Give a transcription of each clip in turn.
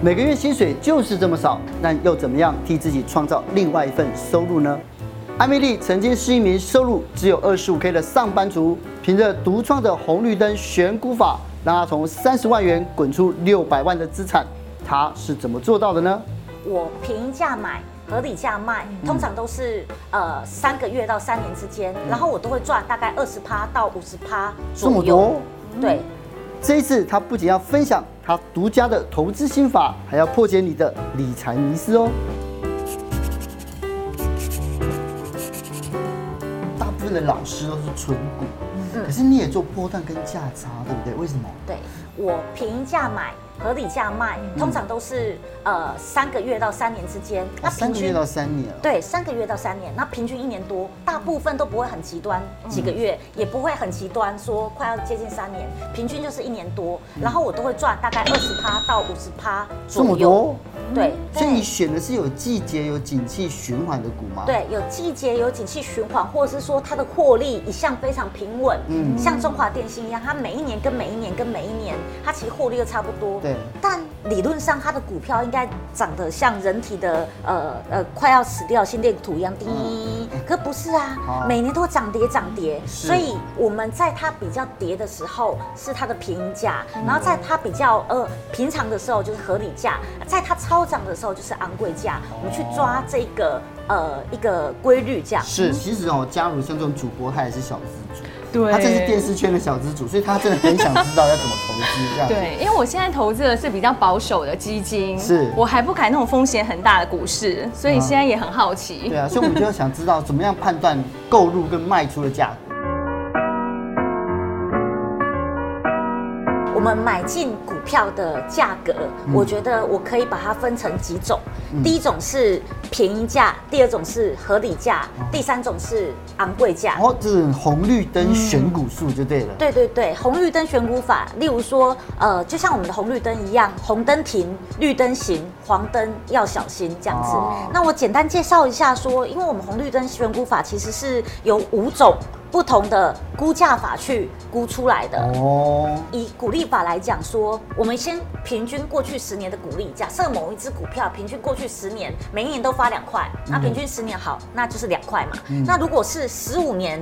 每个月薪水就是这么少，那又怎么样替自己创造另外一份收入呢？艾米丽曾经是一名收入只有二十五 K 的上班族，凭着独创的红绿灯选股法，让她从三十万元滚出六百万的资产。她是怎么做到的呢？我平价买。合理价卖，通常都是呃三个月到三年之间，然后我都会赚大概二十趴到五十趴左右。这么多？对。这一次他不仅要分享他独家的投资心法，还要破解你的理财迷思哦。大部分的老师都是纯股，嗯，可是你也做波段跟价差，对不对？为什么？对，我平价买。合理价卖，通常都是呃三个月到三年之间。那三个月到三年。对，三个月到三年，那平均一年多，大部分都不会很极端，几个月也不会很极端，说快要接近三年，平均就是一年多，然后我都会赚大概二十趴到五十趴左右。对。所以你选的是有季节、有景气循环的股吗？对，有季节、有景气循环，或者是说它的获利一向非常平稳，嗯，像中华电信一样，它每一年跟每一年跟每一年，它其实获利又差不多。对，但理论上它的股票应该长得像人体的呃呃快要死掉心电图一样低，嗯、可不是啊，好。每年都会涨跌涨跌，所以我们在它比较跌的时候是它的便宜价，嗯、然后在它比较呃平常的时候就是合理价，在它超涨的时候就是昂贵价，哦、我们去抓这个呃一个规律这样。是，其实哦，加入像这种主播，他也是小资主。对，他这是电视圈的小资主，所以他真的很想知道要怎么投资这样。对，因为我现在投资的是比较保守的基金，是我还不敢那种风险很大的股市，所以现在也很好奇。对啊，所以我们就想知道怎么样判断购入跟卖出的价格。们买进股票的价格，我觉得我可以把它分成几种。第一种是便宜价，第二种是合理价，第三种是昂贵价。哦，这是红绿灯选股术就对了。对对对，红绿灯选股法，例如说，呃，就像我们的红绿灯一样，红灯停，绿灯行，黄灯要小心这样子。那我简单介绍一下，说，因为我们红绿灯选股法其实是有五种。不同的估价法去估出来的哦。以股利法来讲说，我们先平均过去十年的股利，假设某一只股票平均过去十年每一年都发两块，那平均十年好，那就是两块嘛。那如果是十五年。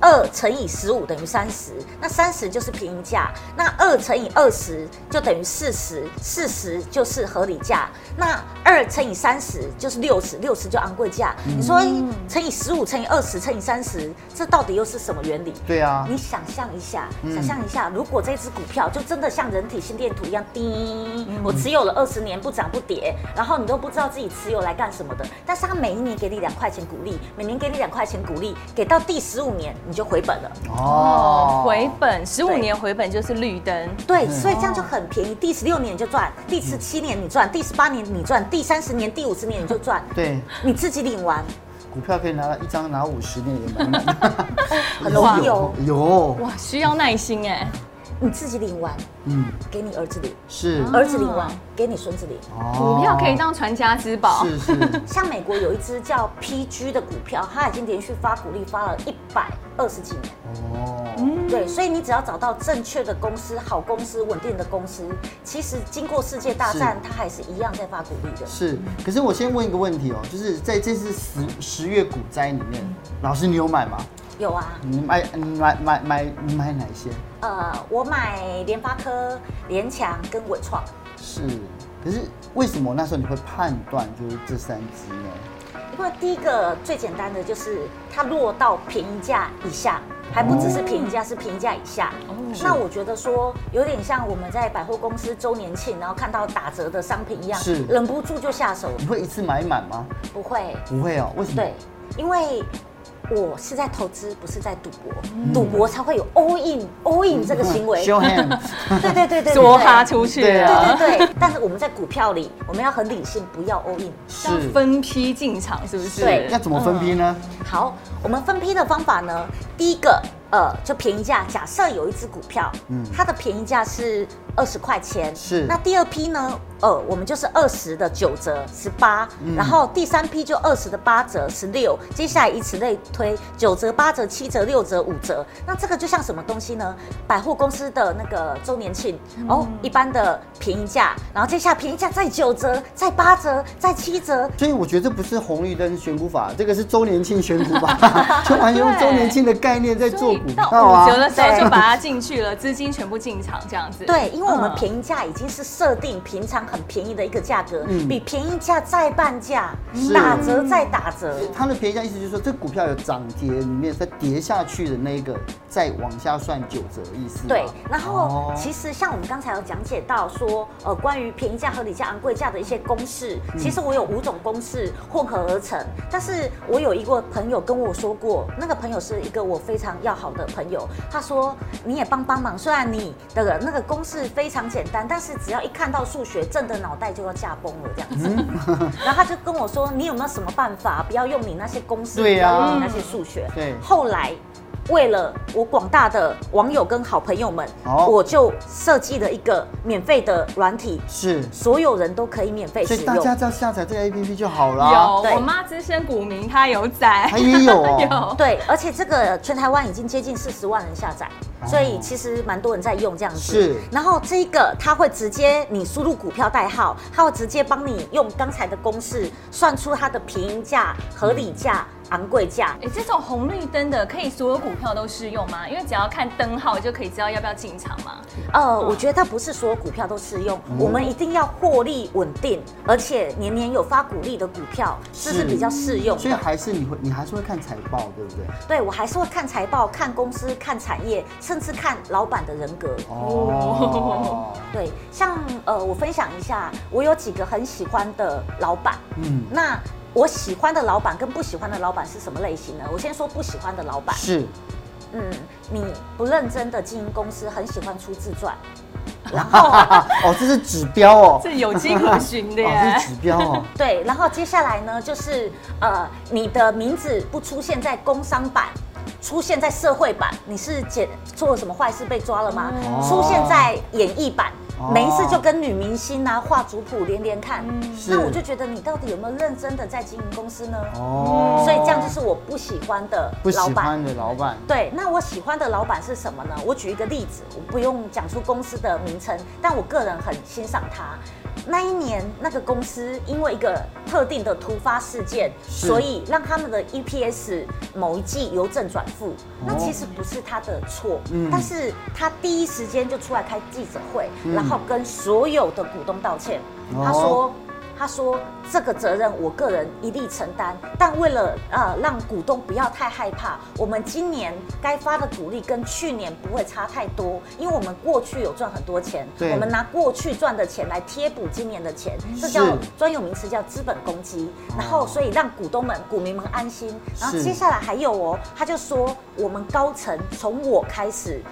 二乘以十五等于三十，那三十就是便宜价，那二乘以二十就等于四十，四十就是合理价，那二乘以三十就是六十，六十就昂贵价。嗯、你说乘以十五乘以二十乘以三十，这到底又是什么原理？对啊，你想象一下，想象一下，如果这只股票就真的像人体心电图一样低，嗯、我持有了二十年不涨不跌，然后你都不知道自己持有来干什么的，但是它每一年给你两块钱鼓励，每年给你两块钱鼓励，给到第十五年。你就回本了。哦，回本十五年回本就是绿灯，对，所以这样就很便宜。第十六年你就赚，第十七年你赚，第十八年你赚，第三十年、第五十年你就赚。对，你自己领完，股票可以拿到一张拿五十年也蛮很容易哦。有。哇，需要耐心哎。你自己领完，嗯，给你儿子领，是儿子领完，给你孙子领。股票可以当传家之宝，是是。像美国有一只叫 PG 的股票，它已经连续发股利发了一百二十几年。哦，对，所以你只要找到正确的公司、好公司、稳定的公司，其实经过世界大战，它还是一样在发股利的。是，可是我先问一个问题哦，就是在这次十十月股灾里面，老师你有买吗？有啊，你买你买买买你买哪些？呃，我买联发科、联强跟伟创。是，可是为什么那时候你会判断就是这三只呢？因为第一个最简单的就是它落到便宜价以下，还不只是便宜价，是便宜价以下。哦，那我觉得说有点像我们在百货公司周年庆，然后看到打折的商品一样，是忍不住就下手。你会一次买满吗？不会，不会哦。为什么？对，因为。我是在投资，不是在赌博。赌博才会有 all in all in 这个行为。Show hand。对对对对，梭哈出去。对对对。但是我们在股票里，我们要很理性，不要 all in。是分批进场，是不是？对。要怎么分批呢？好，我们分批的方法呢，第一个，呃，就便宜价。假设有一只股票，嗯，它的便宜价是二十块钱。是。那第二批呢？呃，我们就是二十的九折，十八、嗯。然后第三批就二十的八折，十六。接下来以此类推，九折、八折、七折、六折、五折。那这个就像什么东西呢？百货公司的那个周年庆、嗯、哦，一般的便宜价，然后接下来便宜价再九折，再八折，再七折。所以我觉得这不是红绿灯选股法，这个是周年庆选股法，就完全用周年庆的概念在做股票啊。五折的时候就把它进去了，资金全部进场这样子。对，因为我们便宜价已经是设定平常很便宜的一个价格，嗯、比便宜价再半价，打折再打折。它的便宜价意思就是说，这股票有涨跌里面再跌下去的那个，再往下算九折的意思。对，然后其实像我们刚才有讲解到说，呃，关于便宜价、合理价、昂贵价的一些公式，其实我有五种公式混合而成。但是我有一个朋友跟我说过，那个朋友是一个我非常要好的朋友，他说你也帮帮忙，虽然你的那个公式非常简单，但是只要一看到数学，朕的脑袋就要驾崩了这样子。嗯、然后他就跟我说，你有没有什么办法，不要用你那些公式，不要用你那些数学。对，后来。为了我广大的网友跟好朋友们，哦、我就设计了一个免费的软体，是所有人都可以免费使用，所以大家只要下载这个 APP 就好了。有，对我妈资深股民，她有载，她也 有哦。有，对，而且这个全台湾已经接近四十万人下载，哦、所以其实蛮多人在用这样子。是，然后这个它会直接你输入股票代号，它会直接帮你用刚才的公式算出它的便宜价、合理价。嗯昂贵价，哎，这种红绿灯的可以所有股票都适用吗？因为只要看灯号就可以知道要不要进场吗？呃，嗯、我觉得它不是所有股票都适用，嗯、我们一定要获利稳定，而且年年有发股利的股票，这是比较适用。所以还是你会，你还是会看财报，对不对？对，我还是会看财报、看公司、看产业，甚至看老板的人格。哦，对，像呃，我分享一下，我有几个很喜欢的老板，嗯，那。我喜欢的老板跟不喜欢的老板是什么类型呢？我先说不喜欢的老板是，嗯，你不认真的经营公司，很喜欢出自传，然后哦，这是指标哦，这有迹可循的耶，哦，这是指标哦。对，然后接下来呢，就是呃，你的名字不出现在工商版，出现在社会版，你是检做了什么坏事被抓了吗？哦，出现在演艺版。没事就跟女明星啊画族谱连连看，那我就觉得你到底有没有认真的在经营公司呢？哦，所以这样就是我不喜欢的老板。不喜欢的老板。对，那我喜欢的老板是什么呢？我举一个例子，我不用讲出公司的名称，但我个人很欣赏他。那一年，那个公司因为一个特定的突发事件，所以让他们的 EPS 某一季由正转负。那其实不是他的错，但是他第一时间就出来开记者会，然后跟所有的股东道歉。他说。他说：“这个责任我个人一力承担，但为了呃让股东不要太害怕，我们今年该发的股利跟去年不会差太多，因为我们过去有赚很多钱，我们拿过去赚的钱来贴补今年的钱，这叫专有名词叫资本公积。然后所以让股东们、股民们安心。然后接下来还有哦，他就说我们高层从我开始。”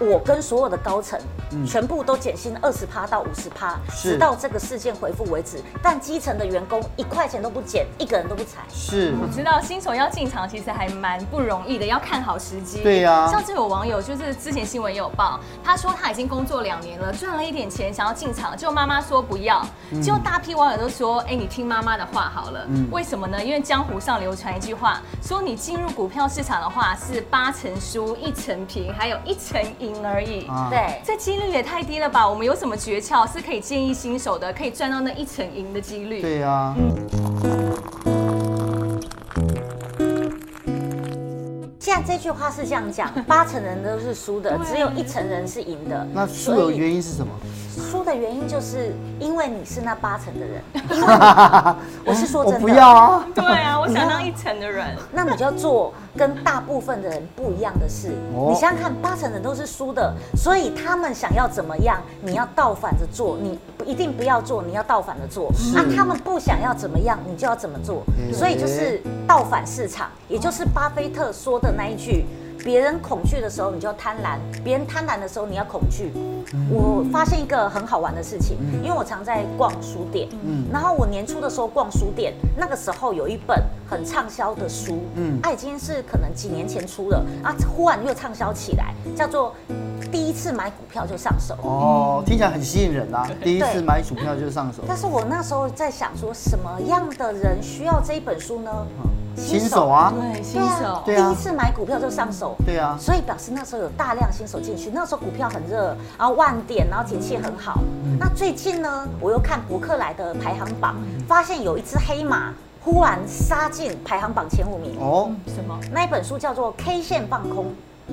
我跟所有的高层，全部都减薪二十趴到五十趴，直到这个事件回复为止。但基层的员工一块钱都不减，一个人都不裁。是，我知道新手要进场其实还蛮不容易的，要看好时机。对呀，像这有网友就是之前新闻也有报，他说他已经工作两年了，赚了一点钱，想要进场，结果妈妈说不要。结果大批网友都说，哎，你听妈妈的话好了。为什么呢？因为江湖上流传一句话，说你进入股票市场的话是八成输一成平，还有一成赢而已，对，这几率也太低了吧？我们有什么诀窍是可以建议新手的，可以赚到那一成赢的几率？对呀。现在这句话是这样讲，八成人都是输的，只有一成人是赢的。那输的原因是什么？原因就是因为你是那八成的人，我是说真的，不要啊。对啊，我想当一成的人。那你就要做跟大部分的人不一样的事。你想想看，八成人都是输的，所以他们想要怎么样，你要倒反着做。你不一定不要做，你要倒反着做。那他们不想要怎么样，你就要怎么做。所以就是倒反市场，也就是巴菲特说的那一句。别人恐惧的时候，你就贪婪；别人贪婪的时候，你要恐惧。我发现一个很好玩的事情，因为我常在逛书店，嗯，然后我年初的时候逛书店，那个时候有一本很畅销的书，嗯，它已经是可能几年前出了，啊，忽然又畅销起来，叫做《第一次买股票就上手》。哦，听起来很吸引人啊！第一次买股票就上手。但是我那时候在想，说什么样的人需要这一本书呢？新手啊，对，新手，对啊，第一次买股票就上手，对啊，所以表示那时候有大量新手进去，那时候股票很热，然后万点，然后景气很好。那最近呢，我又看博客来的排行榜，发现有一只黑马忽然杀进排行榜前五名。哦，什么？那一本书叫做《K 线放空》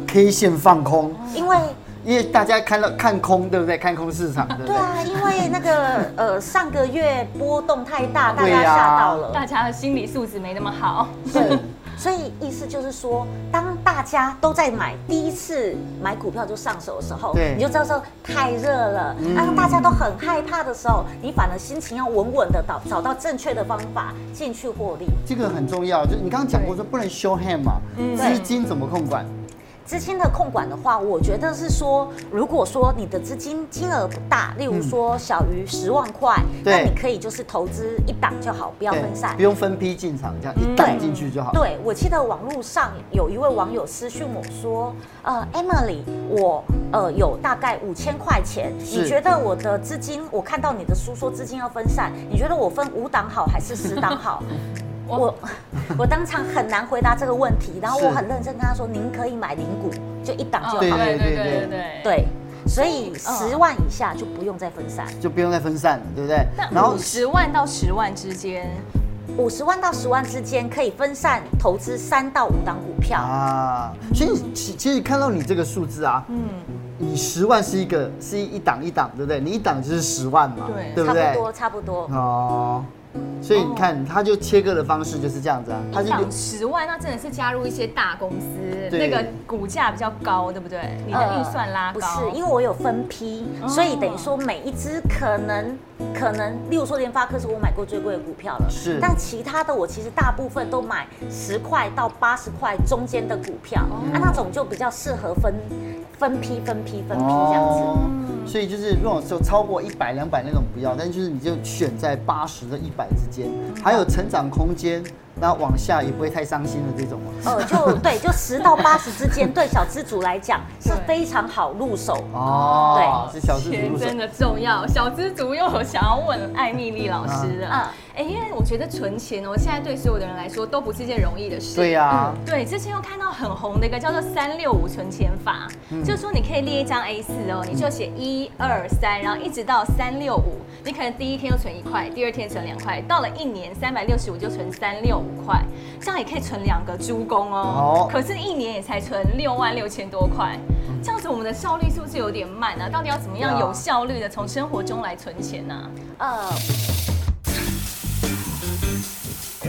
，K 线放空，因为。因为大家看到看空，对不对？看空市场，对不对？对啊，因为那个呃上个月波动太大，大家吓到了，大家的心理素质没那么好。对，所以意思就是说，当大家都在买第一次买股票就上手的时候，对，你就知道说太热了。当大家都很害怕的时候，你反而心情要稳稳的找找到正确的方法进去获利。这个很重要，就是你刚刚讲过说不能 show hand 嘛，资金怎么控管？资金的控管的话，我觉得是说，如果说你的资金金额不大，例如说小于十万块，那你可以就是投资一档就好，不要分散，不用分批进场，这样一档进去就好。对，我记得网络上有一位网友私讯我说，呃，Emily，我呃有大概五千块钱，你觉得我的资金，我看到你的书说资金要分散，你觉得我分五档好还是十档好？我 我当场很难回答这个问题，然后我很认真跟他说：“您可以买零股，就一档就好。”对对对对对对，对，所以十万以下就不用再分散，就不用再分散了，对不对？然后十万到十万之间，五十万到十万之间可以分散投资三到五档股票啊。所以其其实看到你这个数字啊，嗯，你十万是一个是一档一档，对不对？你一档就是十万嘛，对，对不对？差不多差不多哦。所以你看，它就切割的方式就是这样子啊。他是十万，那真的是加入一些大公司，那个股价比较高，对不对？你的预算拉高。不是，因为我有分批，所以等于说每一只可能可能，例如说联发科是我买过最贵的股票了。是。但其他的我其实大部分都买十块到八十块中间的股票，啊，那种就比较适合分分批分批分批这样子。所以就是，如果说超过一百、两百那种不要，但就是你就选在八十的一百之间，还有成长空间。那往下也不会太伤心的这种吗？呃，就对，就十到八十之间，对小资族来讲是非常好入手哦。对，是小资族真的重要。小资族又有想要问艾米丽老师的，嗯，哎，因为我觉得存钱哦，现在对所有的人来说都不是件容易的事。对呀，对，之前又看到很红的一个叫做三六五存钱法，就是说你可以列一张 A 四哦，你就写一二三，然后一直到三六五，你可能第一天就存一块，第二天存两块，到了一年三百六十五就存三六五。五块，这样也可以存两个猪公哦。可是，一年也才存六万六千多块，这样子我们的效率是不是有点慢呢？到底要怎么样有效率的从生活中来存钱呢？呃，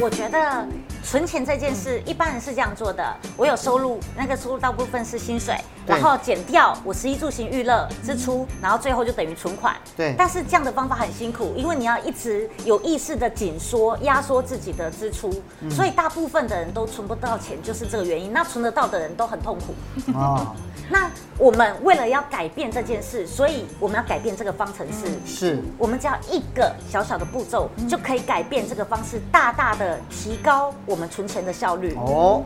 我觉得。存钱这件事，一般人是这样做的。我有收入，那个收入大部分是薪水，然后减掉我食衣住行娱乐支出，然后最后就等于存款。对。但是这样的方法很辛苦，因为你要一直有意识的紧缩、压缩自己的支出，所以大部分的人都存不到钱，就是这个原因。那存得到的人都很痛苦。哦。那我们为了要改变这件事，所以我们要改变这个方程式。是。我们只要一个小小的步骤，就可以改变这个方式，大大的提高。我们存钱的效率哦，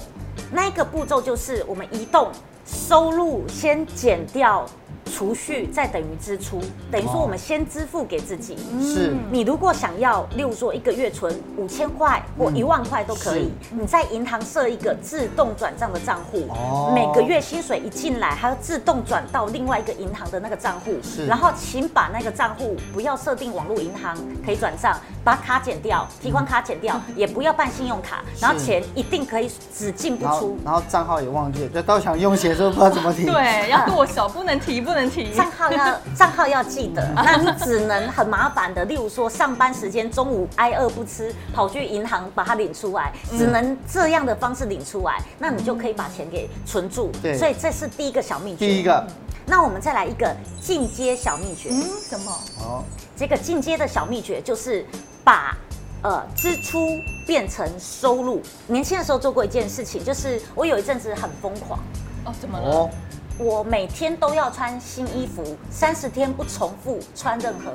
那一个步骤就是我们移动收入先减掉。储蓄再等于支出，等于说我们先支付给自己。是，你如果想要，例如说一个月存五千块或一万块都可以，你在银行设一个自动转账的账户，每个月薪水一进来，它要自动转到另外一个银行的那个账户。是，然后请把那个账户不要设定网络银行可以转账，把卡剪掉，提款卡剪掉，也不要办信用卡，然后钱一定可以只进不出。然后账号也忘记了，就到想用钱的时候不知道怎么提。对，要剁手，不能提，不能。账号要账号要记得，那你只能很麻烦的，例如说上班时间中午挨饿不吃，跑去银行把它领出来，只能这样的方式领出来，那你就可以把钱给存住。对，所以这是第一个小秘诀。第一个，那我们再来一个进阶小秘诀。嗯，什么？哦，这个进阶的小秘诀就是把呃支出变成收入。年轻的时候做过一件事情，就是我有一阵子很疯狂。哦，怎么了？哦我每天都要穿新衣服，三十天不重复穿任何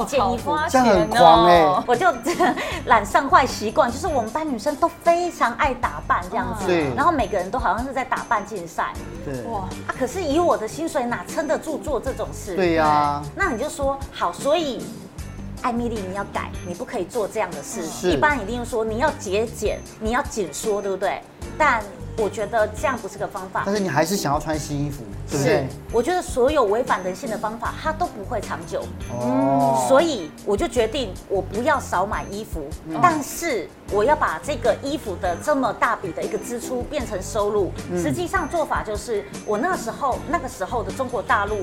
一件衣服，这样很狂哎！我就染上坏习惯，就是我们班女生都非常爱打扮这样子，对，然后每个人都好像是在打扮竞赛，对，哇啊！可是以我的薪水哪撑得住做这种事？对呀、啊，那你就说好，所以艾米丽你要改，你不可以做这样的事。是，一般一定说你要节俭，你要紧缩，对不对？但我觉得这样不是个方法，但是你还是想要穿新衣服，对不对？是，我觉得所有违反人性的方法，它都不会长久。哦，所以我就决定，我不要少买衣服，嗯、但是我要把这个衣服的这么大笔的一个支出变成收入。嗯、实际上做法就是，我那时候那个时候的中国大陆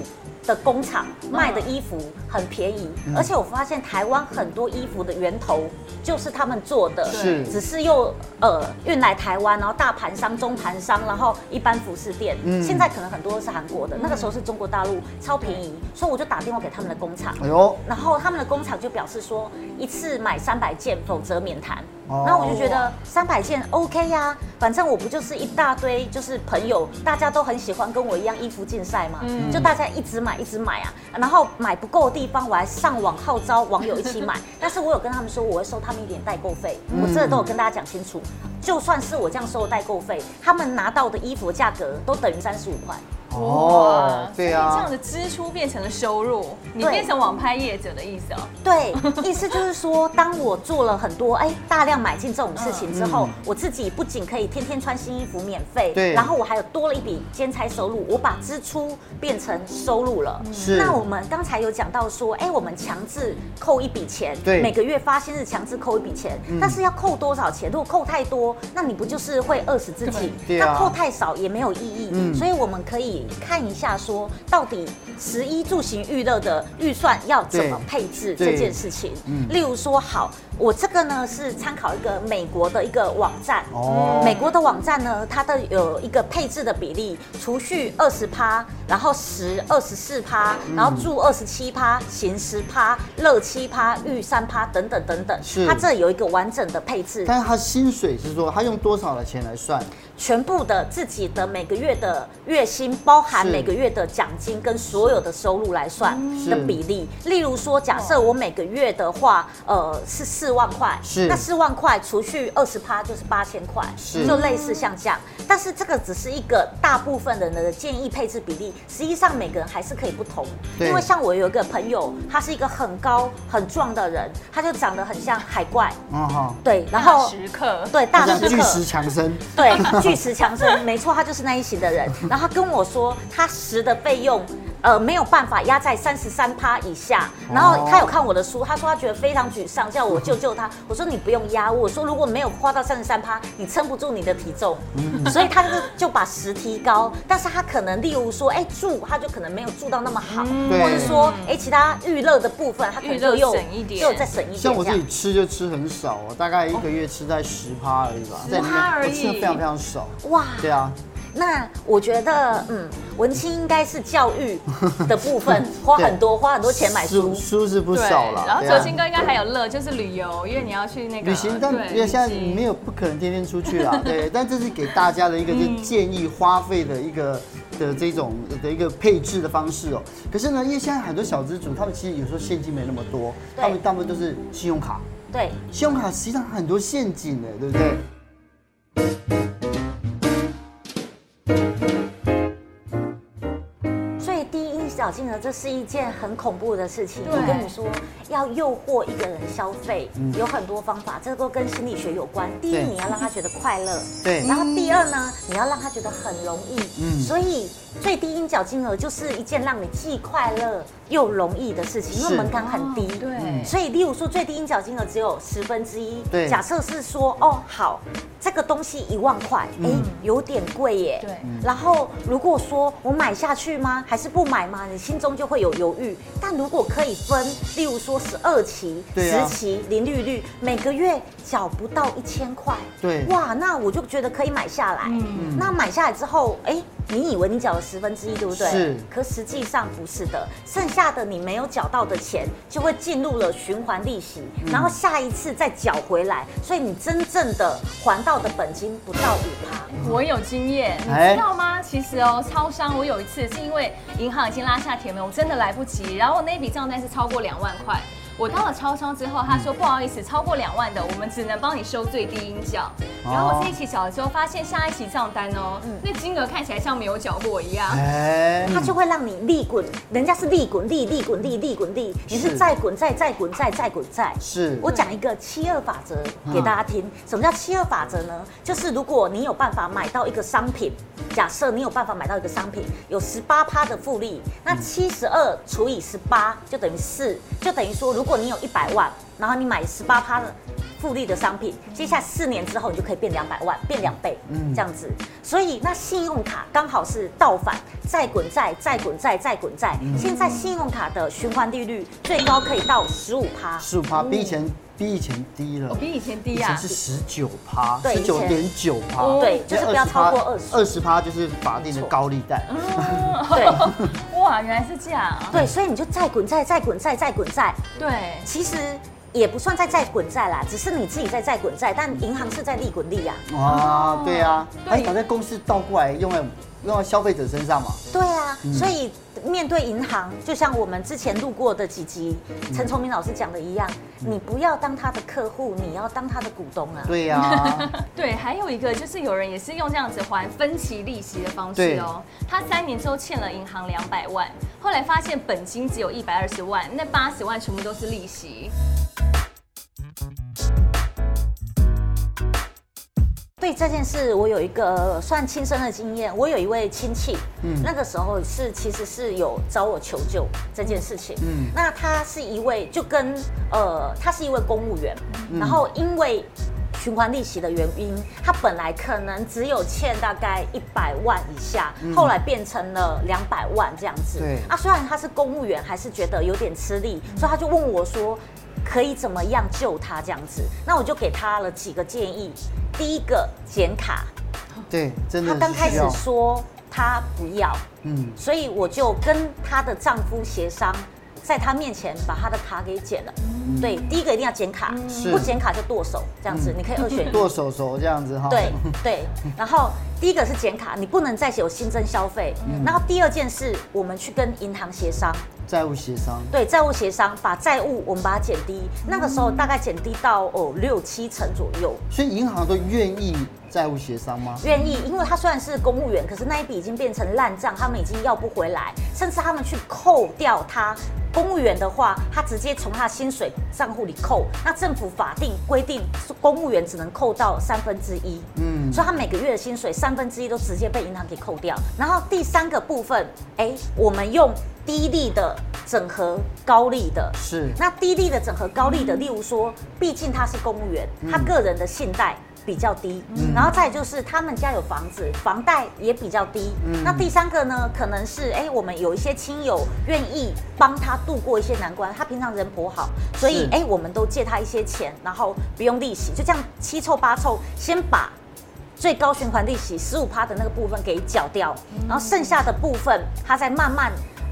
的工厂卖的衣服很便宜，嗯、而且我发现台湾很多衣服的源头就是他们做的，是，只是又呃运来台湾，然后大盘商、中盘商，然后一般服饰店，嗯、现在可能很多都是韩国的，那个时候是中国大陆超便宜，所以我就打电话给他们的工厂，哎呦，然后他们的工厂就表示说一次买三百件，否则免谈。然后我就觉得三百件 OK 呀、啊，反正我不就是一大堆就是朋友，大家都很喜欢跟我一样衣服竞赛嘛，嗯、就大家一直买一直买啊，然后买不够的地方我还上网号召网友一起买，但是我有跟他们说我会收他们一点代购费，我这都有跟大家讲清楚，就算是我这样收代购费，他们拿到的衣服价格都等于三十五块。哦，对啊，这样的支出变成了收入，你变成网拍业者的意思哦。对，意思就是说，当我做了很多哎大量买进这种事情之后，我自己不仅可以天天穿新衣服免费，对，然后我还有多了一笔兼差收入，我把支出变成收入了。是。那我们刚才有讲到说，哎，我们强制扣一笔钱，对，每个月发薪日强制扣一笔钱，但是要扣多少钱？如果扣太多，那你不就是会饿死自己？那扣太少也没有意义。嗯，所以我们可以。看一下，说到底，十一住行娱乐的预算要怎么配置这件事情。嗯，例如说，好，我这个呢是参考一个美国的一个网站。哦，美国的网站呢，它的有一个配置的比例，储蓄二十趴，然后十二十四趴，然后住二十七趴，行十趴，乐七趴，预三趴，等等等等。是，它这有一个完整的配置。但是它薪水是说，它用多少的钱来算？全部的自己的每个月的月薪，包含每个月的奖金跟所有的收入来算的比例。例如说，假设我每个月的话，呃，是四万块，是。那四万块除去二十趴就是八千块，是。就类似像这样。但是这个只是一个大部分人的建议配置比例，实际上每个人还是可以不同。因为像我有一个朋友，他是一个很高很壮的人，他就长得很像海怪，嗯哼，对，然后时刻。对大时刻。巨石强森，对。巨石强森，没错，他就是那一型的人。然后他跟我说，他十的费用，呃，没有办法压在三十三趴以下。然后他有看我的书，他说他觉得非常沮丧，叫我救救他。我说你不用压，我说如果没有花到三十三趴，你撑不住你的体重。所以他就就把食提高，但是他可能例如说，哎，住他就可能没有住到那么好，或者说，哎，其他娱乐的部分他可能就又省一点，又再省一点。像我自己吃就吃很少，大概一个月吃在十趴而已吧，十趴而已，我吃的非常非常少。哇，对啊。那我觉得，嗯，文青应该是教育的部分 花很多，花很多钱买书，书是不少了。然后哲青哥应该还有乐，就是旅游，因为你要去那个旅行，但因为现在没有不可能天天出去啦，对。但这是给大家的一个就建议花费的一个的这种的一个配置的方式哦。可是呢，因为现在很多小资主，他们其实有时候现金没那么多，他们大部分都是信用卡。对，信用卡实际上很多陷阱的，对不对？小金额，这是一件很恐怖的事情。我跟你说，要诱惑一个人消费，有很多方法，这都跟心理学有关。第一，你要让他觉得快乐，对。然后第二呢，你要让他觉得很容易，嗯。所以最低应缴金额就是一件让你既快乐又容易的事情，因为门槛很低，对。所以，例如说最低应缴金额只有十分之一，对。假设是说，哦，好，这个东西一万块，哎，有点贵耶，对。然后如果说我买下去吗？还是不买吗？你心中就会有犹豫，但如果可以分，例如说十二期、十期零利率，每个月缴不到一千块，对，哇，那我就觉得可以买下来。嗯，那买下来之后，哎，你以为你缴了十分之一，对不对？是。可实际上不是的，剩下的你没有缴到的钱就会进入了循环利息，然后下一次再缴回来，所以你真正的还到的本金不到五趴。我有经验，你知道吗？其实哦，超商我有一次是因为银行已经拉下铁门，我真的来不及，然后那笔账单是超过两万块。我到了超商之后，他说不好意思，超过两万的，我们只能帮你收最低音缴。然后我这一期缴的时候，发现下一期账单哦，那金额看起来像没有缴过一样。哎，他就会让你利滚，人家是利滚利，利滚利，利滚利，你是再滚再再滚再再滚再。是。我讲一个七二法则给大家听，什么叫七二法则呢？就是如果你有办法买到一个商品，假设你有办法买到一个商品，有十八趴的复利，那七十二除以十八就等于四，就等于说如。如果你有一百万，然后你买十八趴的复利的商品，接下来四年之后你就可以变两百万，变两倍，嗯，这样子。所以那信用卡刚好是倒反，再滚债，再滚债，再滚债。现在信用卡的循环利率最高可以到十五趴，十五趴比以前比以前低了，比以前低啊，以前是十九趴，十九点九趴，对，就是不要超过二十，二十趴就是法定的高利贷。对，哇，原来是这样啊。对，所以你就再滚债，再滚债，再滚债。对，其实。也不算在再滚债啦，只是你自己在再滚债，但银行是在利滚利呀。啊，对啊，还把这公式倒过来用在用到消费者身上嘛。对啊，所以面对银行，就像我们之前录过的几集，陈崇明老师讲的一样，你不要当他的客户，你要当他的股东啊。对呀，对，还有一个就是有人也是用这样子还分期利息的方式哦，他三年之后欠了银行两百万，后来发现本金只有一百二十万，那八十万全部都是利息。对这件事，我有一个算亲身的经验。我有一位亲戚，嗯，那个时候是其实是有找我求救这件事情。嗯，那他是一位就跟呃，他是一位公务员，嗯，然后因为循环利息的原因，他本来可能只有欠大概一百万以下，嗯，后来变成了两百万这样子。对，啊，虽然他是公务员，还是觉得有点吃力，所以他就问我说。可以怎么样救他这样子？那我就给他了几个建议。第一个剪卡，对，真的。他刚开始说他不要，嗯，所以我就跟她的丈夫协商，在她面前把她的卡给剪了。嗯、对，第一个一定要剪卡，嗯、不剪卡就剁手这样子。嗯、你可以二选一，剁手手这样子哈。对对，然后第一个是剪卡，你不能再有新增消费。嗯、然后第二件事，我们去跟银行协商。债务协商，对，债务协商，把债务我们把它减低，那个时候大概减低到哦六七成左右。所以银行都愿意债务协商吗？愿意，因为他虽然是公务员，可是那一笔已经变成烂账，他们已经要不回来，甚至他们去扣掉他。公务员的话，他直接从他薪水账户里扣，那政府法定规定是公务员只能扣到三分之一，嗯，所以他每个月的薪水三分之一都直接被银行给扣掉。然后第三个部分，哎，我们用低利的整合高利的，是，那低利的整合高利的，例如说，毕竟他是公务员，他个人的信贷。比较低，嗯、然后再就是他们家有房子，房贷也比较低。嗯、那第三个呢，可能是哎，我们有一些亲友愿意帮他度过一些难关，他平常人颇好，所以哎是，我们都借他一些钱，然后不用利息，就这样七凑八凑，先把最高循环利息十五趴的那个部分给缴掉，嗯、然后剩下的部分他再慢慢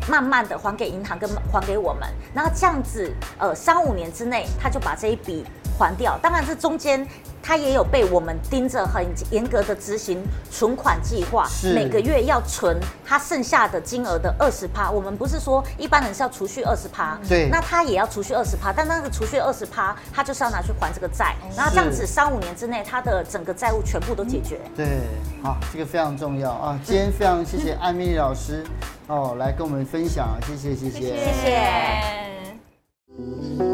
慢慢的还给银行跟还给我们，然后这样子呃三五年之内他就把这一笔还掉，当然这中间。他也有被我们盯着很严格的执行存款计划，每个月要存他剩下的金额的二十趴。我们不是说一般人是要储蓄二十趴，对，那他也要储蓄二十趴，但那个储蓄二十趴，他就是要拿去还这个债，然后这样子三五年之内，他的整个债务全部都解决。对，好，这个非常重要啊！今天非常谢谢艾米丽老师哦，来跟我们分享，谢谢谢谢谢谢。谢谢